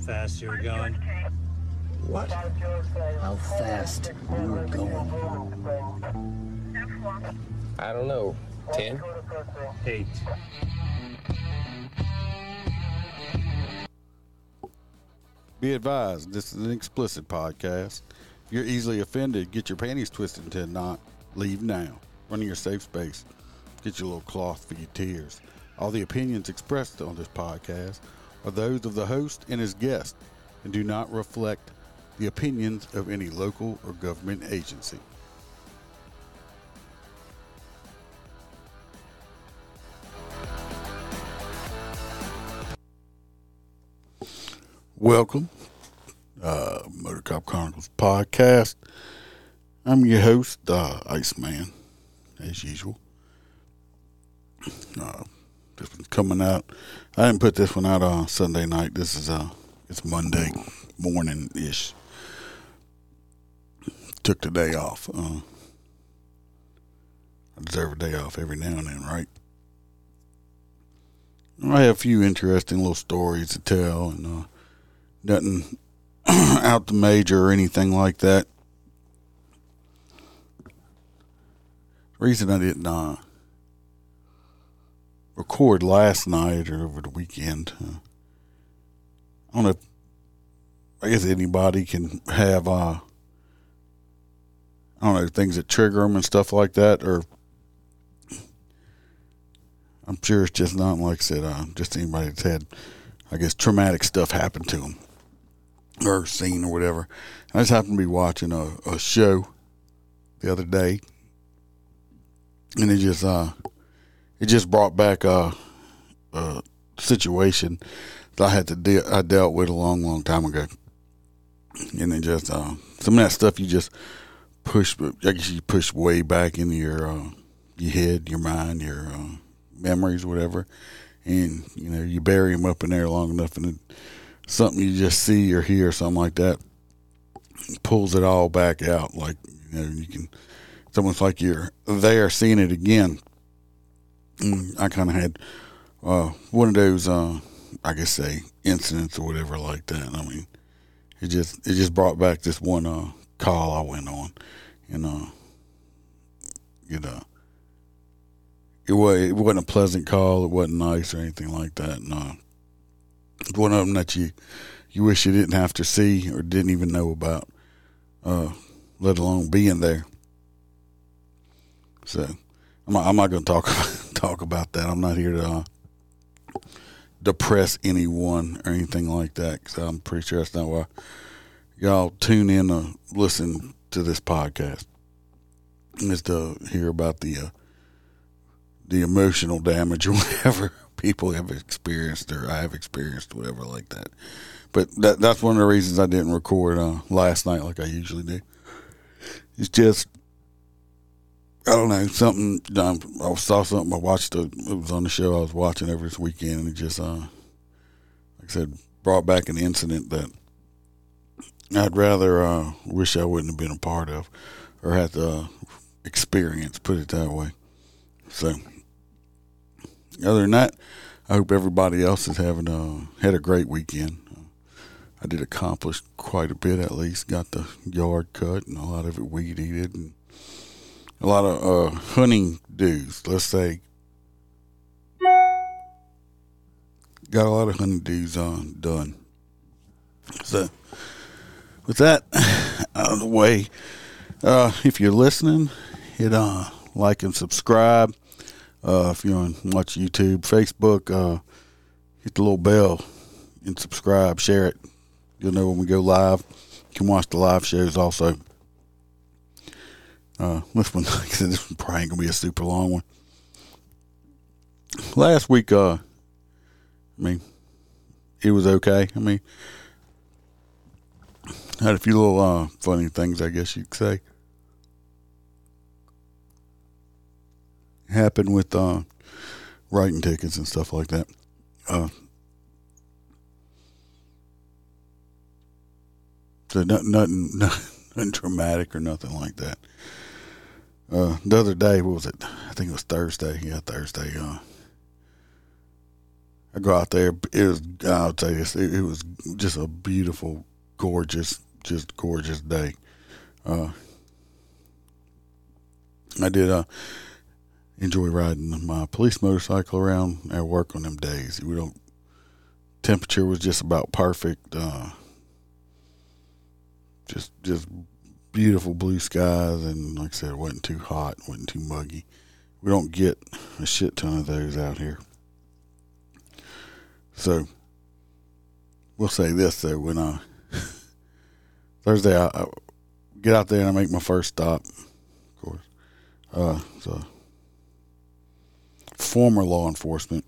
You know how fast you were going? What? How fast you were going? I don't know. 10? Eight. Be advised, this is an explicit podcast. If you're easily offended, get your panties twisted into a knot. Leave now. Run in your safe space. Get your little cloth for your tears. All the opinions expressed on this podcast are those of the host and his guest and do not reflect the opinions of any local or government agency. Welcome, uh, Motor Cop Chronicles podcast. I'm your host, uh, Iceman, as usual. Uh, coming out. I didn't put this one out on Sunday night. This is uh, it's Monday morning ish. Took the day off. Uh, I deserve a day off every now and then, right? I have a few interesting little stories to tell, and uh, nothing out the major or anything like that. reason I didn't uh, record last night or over the weekend, uh, I don't know. If, I guess anybody can have, uh, I don't know, things that trigger them and stuff like that, or I'm sure it's just not like I said, uh, just anybody that's had, I guess, traumatic stuff happen to them or seen or whatever. I just happened to be watching a, a show the other day, and it just uh, it just brought back a, a situation that I had to deal I dealt with a long, long time ago, and it just uh, some of that stuff you just push, I guess you push way back into your uh, your head, your mind, your uh, memories, whatever, and you know you bury them up in there long enough, and it, something you just see or hear, something like that, pulls it all back out. Like you know, you can. It's almost like you're there seeing it again. I kind of had uh, one of those, uh, I guess, say incidents or whatever like that. I mean, it just it just brought back this one uh, call I went on, and uh, you know, it was it wasn't a pleasant call. It wasn't nice or anything like that. And uh, it's one of them that you you wish you didn't have to see or didn't even know about, uh, let alone being there. So I'm not, I'm not going to talk talk about that. I'm not here to uh, depress anyone or anything like that because I'm pretty sure that's not why y'all tune in to listen to this podcast. Is to hear about the uh, the emotional damage or whatever people have experienced or I have experienced, whatever like that. But that that's one of the reasons I didn't record uh, last night like I usually do. It's just I don't know something. I saw something. I watched. A, it was on the show I was watching every weekend, and it just, uh, like I said, brought back an incident that I'd rather uh, wish I wouldn't have been a part of, or had to uh, experience. Put it that way. So, other than that, I hope everybody else is having a had a great weekend. I did accomplish quite a bit at least. Got the yard cut and a lot of it weed eated and a lot of uh, hunting dues. Let's say got a lot of hunting dues on done. So with that out of the way, uh, if you're listening, hit uh, like and subscribe. Uh, if you're on watch YouTube, Facebook, uh, hit the little bell and subscribe. Share it. You'll know when we go live. You can watch the live shows also. Uh, this one, this one probably ain't gonna be a super long one. Last week, uh, I mean, it was okay. I mean, had a few little uh, funny things, I guess you'd say. Happened with uh, writing tickets and stuff like that. Uh, so not, nothing, nothing dramatic or nothing like that. Uh, the other day, what was it? I think it was Thursday. Yeah, Thursday. Uh, I go out there. It was I'll tell you this. It, it was just a beautiful, gorgeous, just gorgeous day. Uh, I did uh, enjoy riding my police motorcycle around at work on them days. We don't. Temperature was just about perfect. Uh, just just beautiful blue skies, and like I said, it wasn't too hot, wasn't too muggy. We don't get a shit ton of those out here. So we'll say this though: when I Thursday, I, I get out there and I make my first stop. Of course, uh, so former law enforcement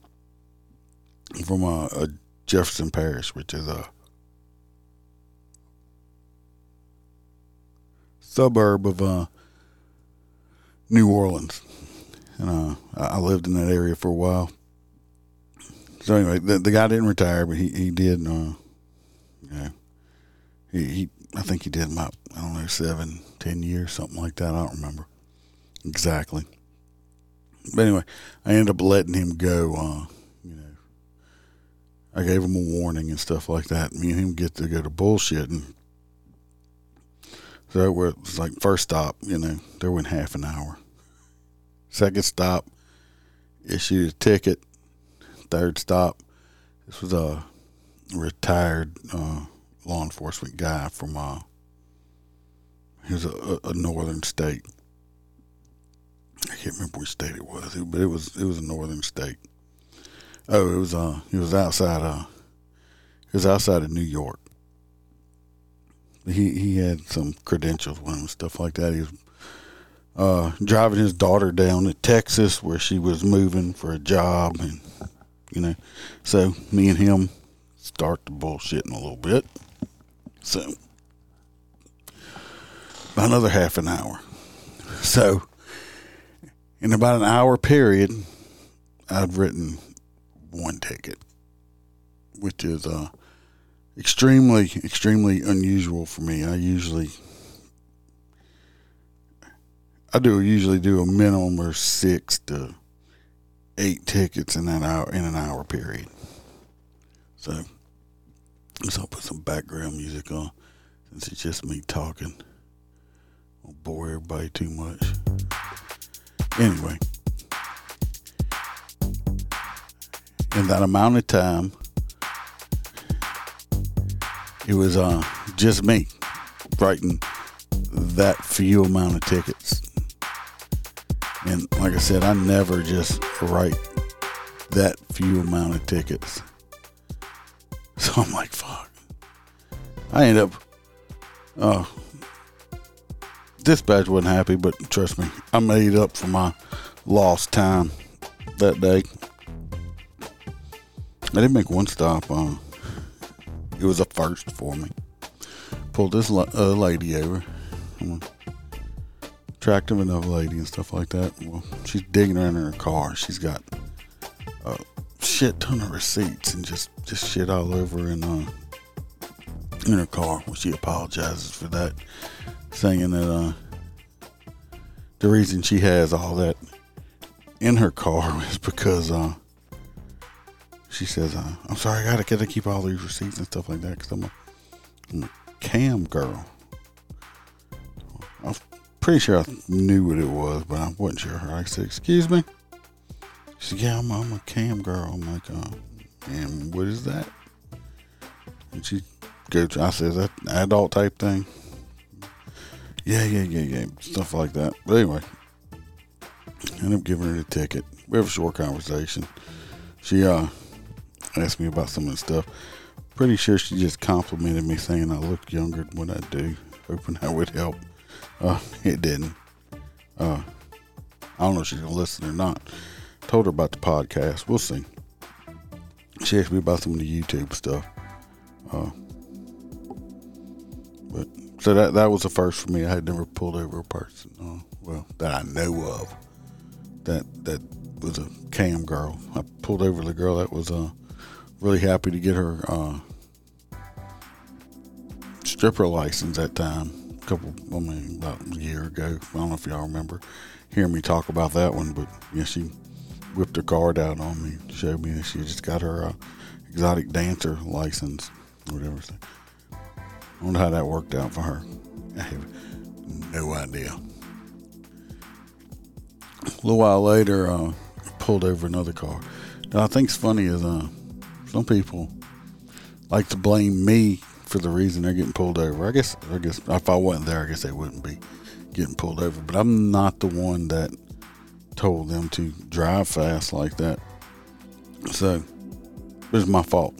from a Jefferson Parish, which is a suburb of uh, New Orleans, and uh, I lived in that area for a while. So anyway, the, the guy didn't retire, but he he did. Uh, yeah, he, he I think he did about I don't know seven, ten years, something like that. I don't remember exactly. But anyway, I ended up letting him go. Uh, you know, I gave him a warning and stuff like that. Me and him get to go to bullshitting. So it was like first stop, you know, there went half an hour. Second stop, issued a ticket. Third stop, this was a retired uh, law enforcement guy from uh, he was a, a northern state. I can't remember which state it was, but it was it was a northern state. Oh, it was uh, he was outside uh, he was outside of New York. He he had some credentials with him stuff like that. He was uh, driving his daughter down to Texas where she was moving for a job, and you know, so me and him start the bullshitting a little bit. So another half an hour. So in about an hour period, I'd written one ticket, which is uh, extremely, extremely unusual for me. I usually, I do usually do a minimum of six to eight tickets in that hour in an hour period. So, let's I'll put some background music on since it's just me talking. Won't bore everybody too much. Anyway, in that amount of time, it was uh, just me writing that few amount of tickets. And like I said, I never just write that few amount of tickets. So I'm like, fuck. I end up, uh, dispatch wasn't happy, but trust me, I made up for my lost time that day. I didn't make one stop. Uh, it was a first for me. Pulled this uh, lady over. Attractive enough lady and stuff like that. Well, she's digging around in her car. She's got a shit ton of receipts and just just shit all over in uh in her car. Well, she apologizes for that, saying that uh the reason she has all that in her car is because uh she says, uh, "I'm sorry, I gotta gotta keep all these receipts and stuff like that because I'm a, I'm a cam girl." I'm pretty sure I knew what it was, but I wasn't sure. I said, "Excuse me." She said, "Yeah, I'm, I'm a cam girl." I'm like, uh, "And what is that?" And she goes, "I said that adult type thing." Yeah, yeah, yeah, yeah, stuff like that. But anyway, end up giving her the ticket. We have a short conversation. She uh asked me about some of the stuff. Pretty sure she just complimented me saying I look younger than what I do, hoping that would help. Uh, it didn't. Uh, I don't know if she's gonna listen or not. Told her about the podcast. We'll see. She asked me about some of the YouTube stuff. Uh, but so that that was the first for me. I had never pulled over a person. Uh, well, that I know of. That that was a cam girl. I pulled over the girl that was uh really happy to get her uh, stripper license that time. A couple, I mean, about a year ago. I don't know if y'all remember hearing me talk about that one, but yeah, she whipped her card out on me, showed me that she just got her uh, exotic dancer license, whatever. I wonder how that worked out for her. I have no idea. A little while later, uh, pulled over another car. Now, I think's funny is uh, some people like to blame me for the reason they're getting pulled over. I guess, I guess if I wasn't there, I guess they wouldn't be getting pulled over. But I'm not the one that told them to drive fast like that. So it was my fault.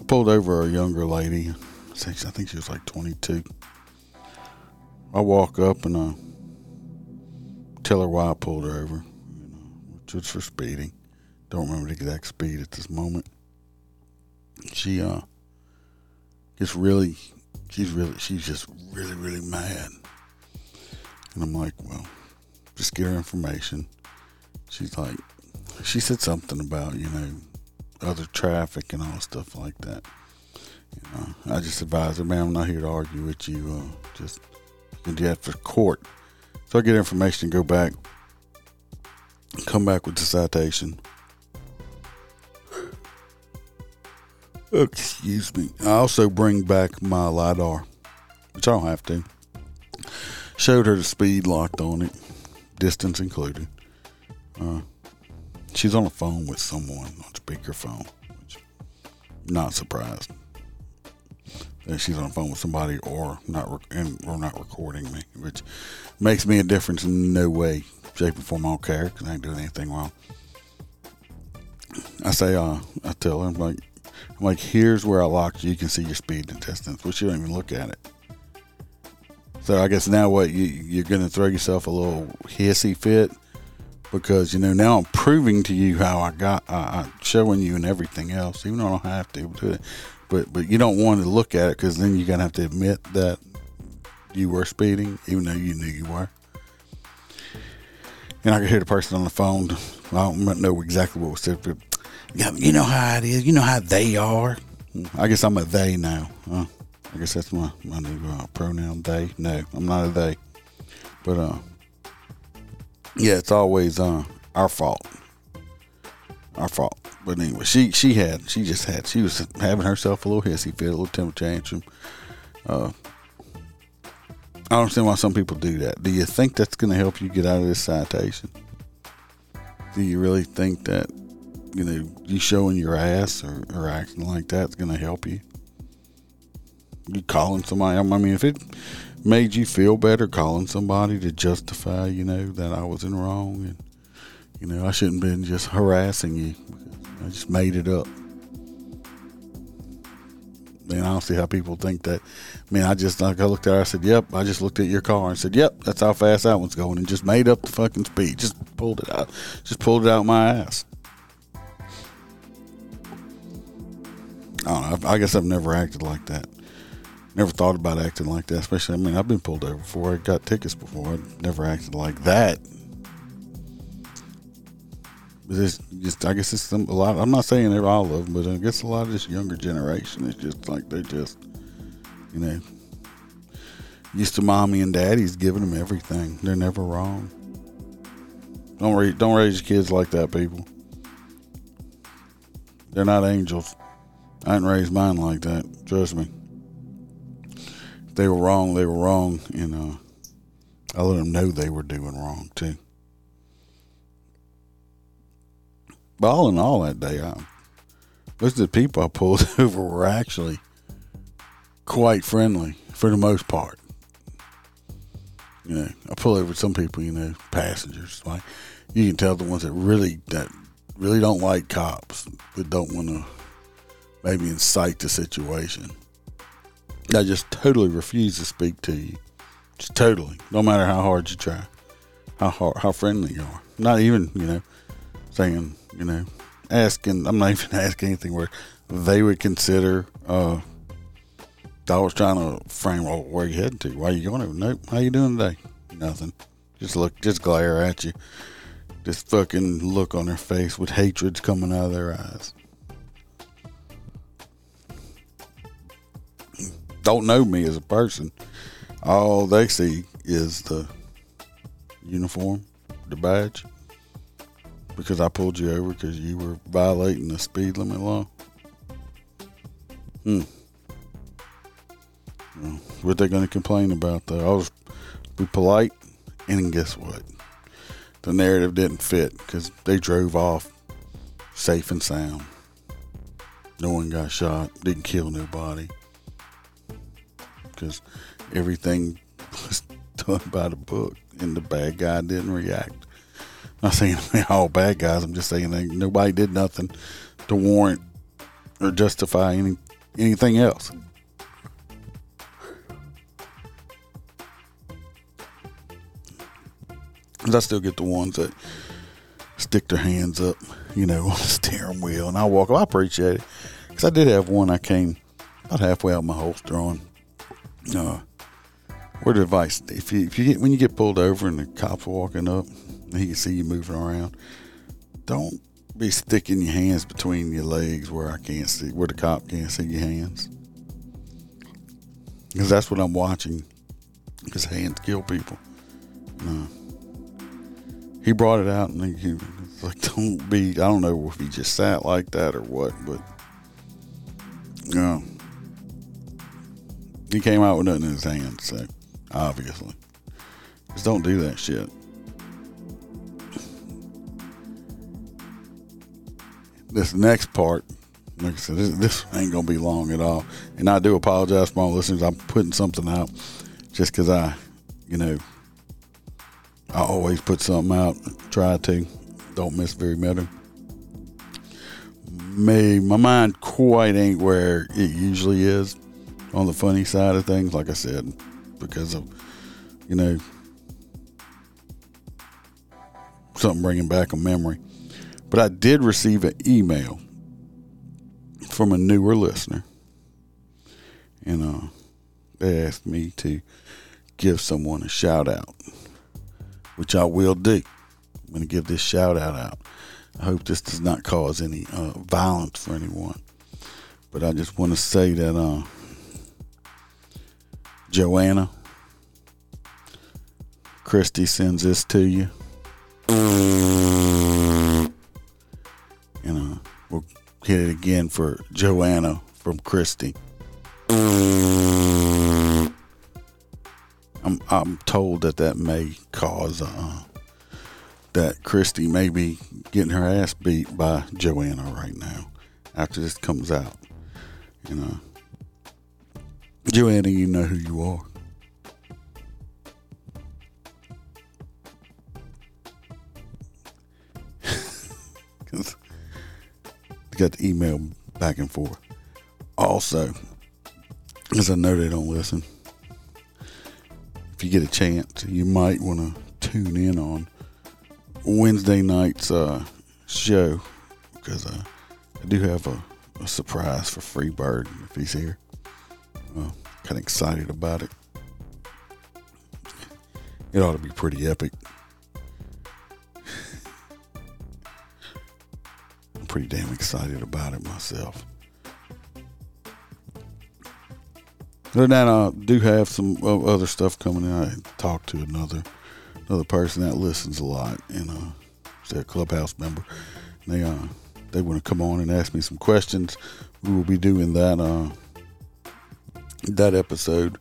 I pulled over a younger lady. I think she was like 22. I walk up and I tell her why I pulled her over, you know, which was for speeding. Don't remember the exact speed at this moment. She uh gets really, she's really, she's just really, really mad. And I'm like, well, just get her information. She's like, she said something about, you know, other traffic and all stuff like that. You know, I just advise her, man, I'm not here to argue with you. Uh, just you can do that for court. So I get information and go back, come back with the citation. Excuse me. I also bring back my LiDAR, which I don't have to. Showed her the speed locked on it, distance included. Uh, she's on the phone with someone on speakerphone. Which, not surprised that she's on the phone with somebody or not rec- or not recording me, which makes me a difference in no way, shape, or form. I don't care because I ain't doing anything wrong. I say, uh, I tell her, I'm like, I'm like, here's where I locked you. You can see your speed and distance, but you don't even look at it. So I guess now what you you're gonna throw yourself a little hissy fit because you know now I'm proving to you how I got uh, I'm showing you and everything else, even though I don't have to. But but you don't want to look at it because then you're gonna have to admit that you were speeding, even though you knew you were. And I could hear the person on the phone. I don't know exactly what was said, but you know how it is. You know how they are. I guess I'm a they now. Huh? I guess that's my my new uh, pronoun. They. No, I'm not a they. But uh, yeah, it's always uh our fault. Our fault. But anyway, she she had she just had she was having herself a little hissy fit, a little temper tantrum. Uh, I don't understand why some people do that. Do you think that's going to help you get out of this citation? Do you really think that you know you showing your ass or, or acting like that's going to help you? You calling somebody? I mean, if it made you feel better calling somebody to justify, you know, that I was in wrong and you know I shouldn't have been just harassing you. I just made it up. Man, I don't see how people think that. I mean, I just like I looked at her. I said, "Yep." I just looked at your car and said, "Yep." That's how fast that one's going, and just made up the fucking speed. Just pulled it out. Just pulled it out my ass. I don't know. I guess I've never acted like that. Never thought about acting like that. Especially, I mean, I've been pulled over before. I got tickets before. I never acted like that. But it's just, I guess it's some, a lot. I'm not saying they're all of them, but I guess a lot of this younger generation is just like they just, you know, used to mommy and daddy's giving them everything. They're never wrong. Don't raise, don't raise your kids like that, people. They're not angels. I didn't raise mine like that. Trust me. If they were wrong, they were wrong, and uh, I let them know they were doing wrong too. But all in all, that day, I, most of the people I pulled over were actually quite friendly for the most part. You know, I pull over some people, you know, passengers. Like you can tell the ones that really that really don't like cops, but don't want to maybe incite the situation. I just totally refuse to speak to you. Just totally. No matter how hard you try, how hard, how friendly you are. Not even, you know, saying, you know, asking. I'm not even asking anything where they would consider. uh I was trying to frame well, where you heading to. Why you going over? Nope. How you doing today? Nothing. Just look. Just glare at you. Just fucking look on their face with hatred's coming out of their eyes. Don't know me as a person. All they see is the uniform, the badge. because I pulled you over because you were violating the speed limit law? Hmm. Well, what they going to complain about though? I was be polite, and guess what? The narrative didn't fit because they drove off safe and sound. No one got shot, didn't kill nobody because everything was done by the book, and the bad guy didn't react. I'm not saying all bad guys. I'm just saying they, nobody did nothing to warrant or justify any anything else. Cause I still get the ones that stick their hands up, you know, on the steering wheel, and I walk. Up. I appreciate it because I did have one. I came about halfway out my holster on. Uh, word of advice: if you if you get when you get pulled over and the cops walking up, and he can see you moving around, don't be sticking your hands between your legs where I can't see, where the cop can't see your hands, because that's what I'm watching. Because hands kill people. No he brought it out and he, was like, "Don't be." I don't know if he just sat like that or what, but you he came out with nothing in his hands. So obviously, just don't do that shit. This next part, like I said, this, this ain't gonna be long at all, and I do apologize for my listeners. I'm putting something out just because I, you know I always put something out. Try to. Don't miss very many. Me, my mind quite ain't where it usually is on the funny side of things. Like I said, because of you know something bringing back a memory. But I did receive an email from a newer listener, and uh, they asked me to give someone a shout out which I will do. I'm going to give this shout out out. I hope this does not cause any uh, violence for anyone. But I just want to say that uh, Joanna, Christy sends this to you. And uh, we'll hit it again for Joanna from Christy. I'm I'm told that that may cause uh, that Christy may be getting her ass beat by Joanna right now after this comes out. You know, Joanna, you know who you are. Got the email back and forth. Also, because I know they don't listen if you get a chance, you might want to tune in on Wednesday night's uh, show because uh, I do have a, a, surprise for Freebird if he's here. Kind of excited about it. It ought to be pretty epic. I'm pretty damn excited about it myself. Other than that, I do have some other stuff coming in. I talked to another another person that listens a lot, and uh, they're a clubhouse member. They uh, they want to come on and ask me some questions. We will be doing that uh, that episode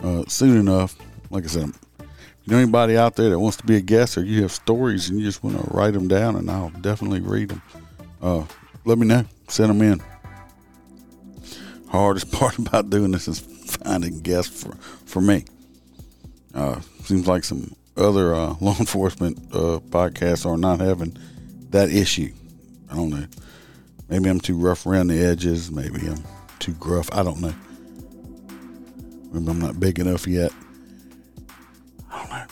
uh, soon enough. Like I said, if you know anybody out there that wants to be a guest, or you have stories and you just want to write them down, and I'll definitely read them. Uh, let me know. Send them in hardest part about doing this is finding guests for, for me. Uh, seems like some other uh, law enforcement uh, podcasts are not having that issue. I don't know. Maybe I'm too rough around the edges. Maybe I'm too gruff. I don't know. Maybe I'm not big enough yet. I don't know.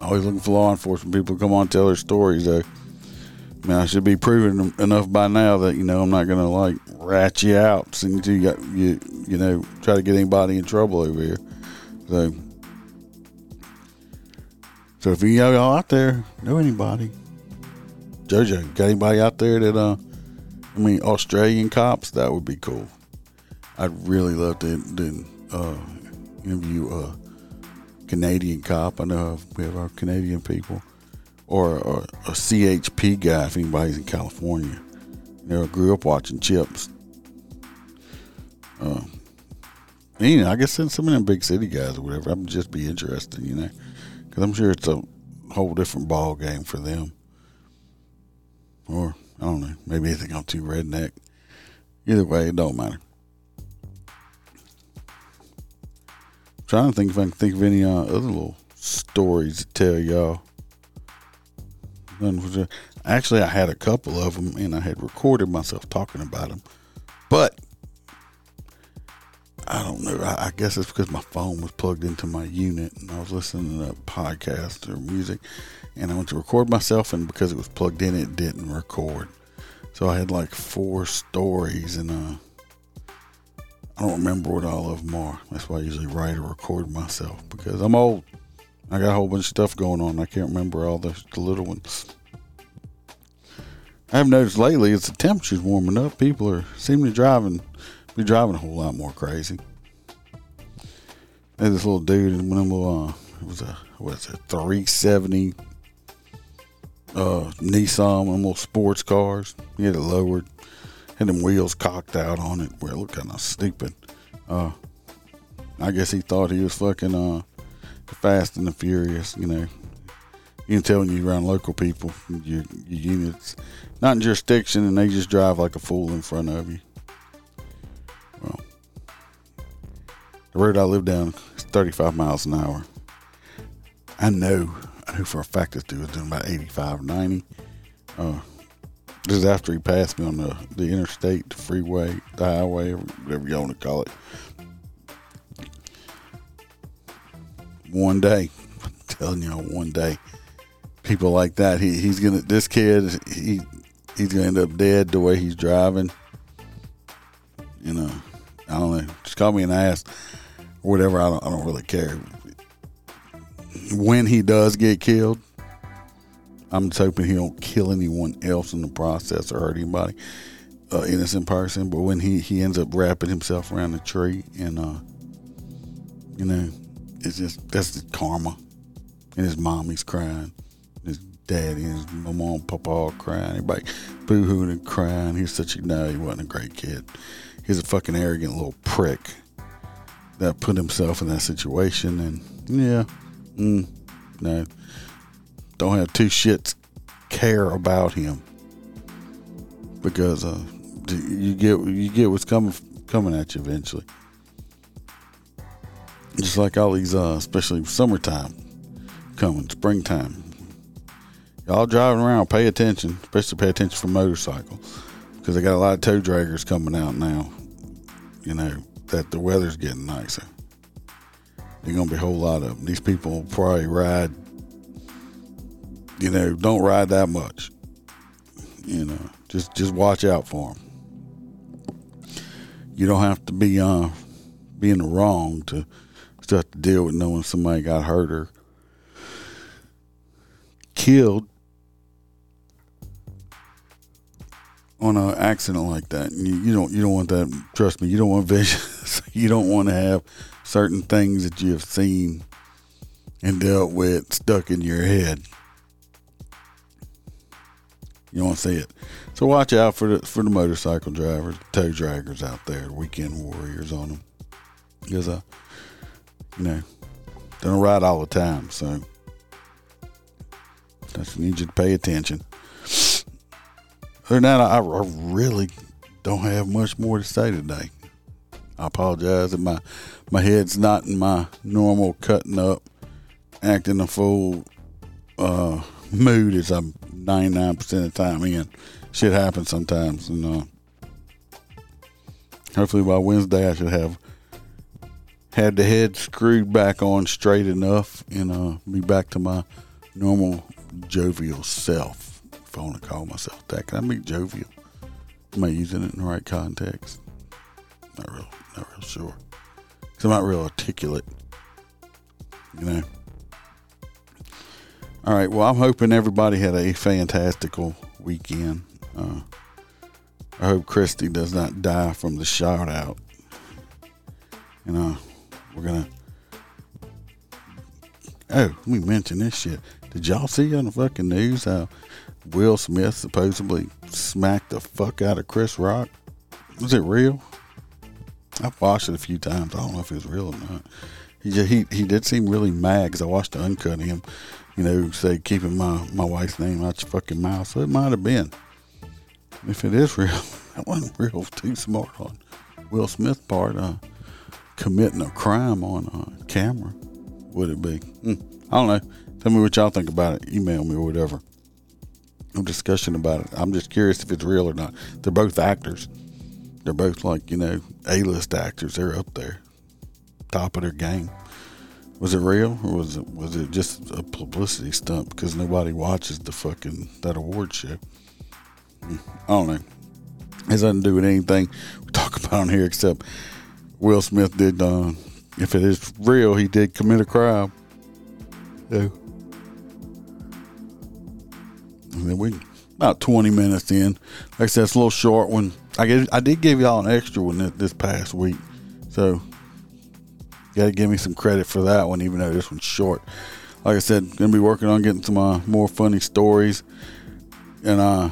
Always looking for law enforcement people to come on and tell their stories, though. I mean, I should be proven enough by now that you know I'm not gonna like rat you out since you got you you know try to get anybody in trouble over here. So, so if you know out there know anybody, JoJo, got anybody out there that uh, I mean Australian cops, that would be cool. I'd really love to, to uh, interview a Canadian cop. I know we have our Canadian people or a, CHP guy if anybody's in California. You know, I grew up watching Chips. Uh, you know, I guess some of them big city guys or whatever, I'd just be interested, you know, because I'm sure it's a whole different ball game for them. Or I don't know, maybe they think I'm too redneck. Either way, it don't matter. Trying to think if I can think of any uh, other little stories to tell y'all. Actually, I had a couple of them, and I had recorded myself talking about them, but I don't know. I, guess it's because my phone was plugged into my unit, and I was listening to a podcast or music, and I went to record myself, and because it was plugged in, it didn't record. So I had like four stories, and uh, I don't remember what all of them are. That's why I usually write or record myself because I'm old. I got a whole bunch of stuff going on. I can't remember all the, the little ones. I've noticed lately as the temperature's warming up, people are seem to driving be driving a whole lot more crazy. There's this little dude in one of them uh, it was a what's it, 370 uh, Nissan, one of them little sports cars. He had it lowered, had them wheels cocked out on it, where it looked kind of stupid. Uh, I guess he thought he was fucking uh, Fast and the Furious, you know. You can tell when you around local people, your, your units not in jurisdiction, and they just drive like a fool in front of you. Well, the road I live down is 35 miles an hour. I know, I know for a fact this dude was doing about 85, 90. Uh, this is after he passed me on the, the interstate, the freeway, the highway, whatever you want to call it. One day, I'm telling you, one day, people like that, he, he's gonna. This kid, he he's gonna end up dead the way he's driving. You know, I don't know. Just call me an ass or whatever. I don't. I don't really care. When he does get killed, I'm just hoping he don't kill anyone else in the process or hurt anybody, uh, innocent person. But when he he ends up wrapping himself around the tree and uh, you know, it's just that's the karma. And his mommy's crying, his daddy his mom and papa all crying. Everybody boo hooing and crying. He's such a no, he wasn't a great kid. He's a fucking arrogant little prick that put himself in that situation. And yeah, mm, no, don't have two shits care about him because uh, you get you get what's coming coming at you eventually. Just like all these, uh, especially summertime coming, springtime. Y'all driving around, pay attention, especially pay attention for motorcycles because they got a lot of tow draggers coming out now. You know that the weather's getting nicer. There's gonna be a whole lot of them. These people will probably ride. You know, don't ride that much. You know, just just watch out for them. You don't have to be uh, be in the wrong to have to deal with knowing somebody got hurt or killed on an accident like that. You, you, don't you don't want that. Trust me, you don't want visions. you don't want to have certain things that you have seen and dealt with stuck in your head. You want to see it. So watch out for the for the motorcycle drivers, tow draggers out there, weekend warriors on them, because uh, you know, they don't ride all the time. So I just need you to pay attention. Other than that, I, I really don't have much more to say today. I apologize that my my head's not in my normal cutting up, acting a fool uh, mood as I'm 99% of the time in. Shit happens sometimes, and uh, hopefully by Wednesday I should have had the head screwed back on straight enough and uh, be back to my normal jovial self. If I want to call myself that, can I be jovial? Am I using it in the right context? Not real, not real sure. Cause I'm not real articulate, you know. All right. Well, I'm hoping everybody had a fantastical weekend. Uh, I hope Christy does not die from the shout out. You know, we're gonna. Oh, let me mention this shit. Did y'all see on the fucking news how Will Smith supposedly smacked the fuck out of Chris Rock? Was it real? I've watched it a few times. I don't know if it was real or not. He he he did seem really mad because I watched the uncut of him, you know, say keeping my my wife's name out your fucking mouth. So it might have been. If it is real, that wasn't real. Too smart on Will Smith part. Uh, committing a crime on uh, camera. Would it be? Hmm. I don't know. Tell me what y'all think about it. Email me or whatever. No discussion about it. I'm just curious if it's real or not. They're both actors. They're both like you know A-list actors. They're up there, top of their game. Was it real or was it was it just a publicity stunt because nobody watches the fucking that award show? I don't know. It doesn't do with anything we talk about on here except Will Smith did. Uh, if it is real, he did commit a crime. Yeah. And then we about twenty minutes in. Like I said, it's a little short one. I get, I did give y'all an extra one this past week, so got to give me some credit for that one, even though this one's short. Like I said, gonna be working on getting some uh, more funny stories, and uh,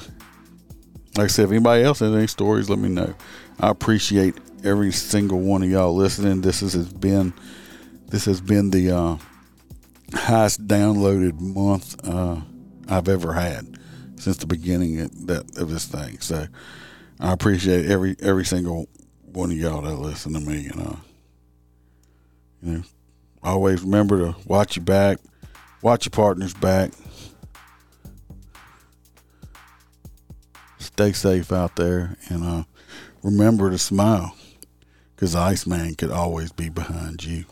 like I said, if anybody else has any stories, let me know. I appreciate every single one of y'all listening. This is, has been this has been the uh, highest downloaded month uh, I've ever had since the beginning of, that, of this thing. So I appreciate every every single one of y'all that listen to me. You uh, you know, always remember to watch your back, watch your partner's back. Stay safe out there, and uh, remember to smile because Iceman could always be behind you.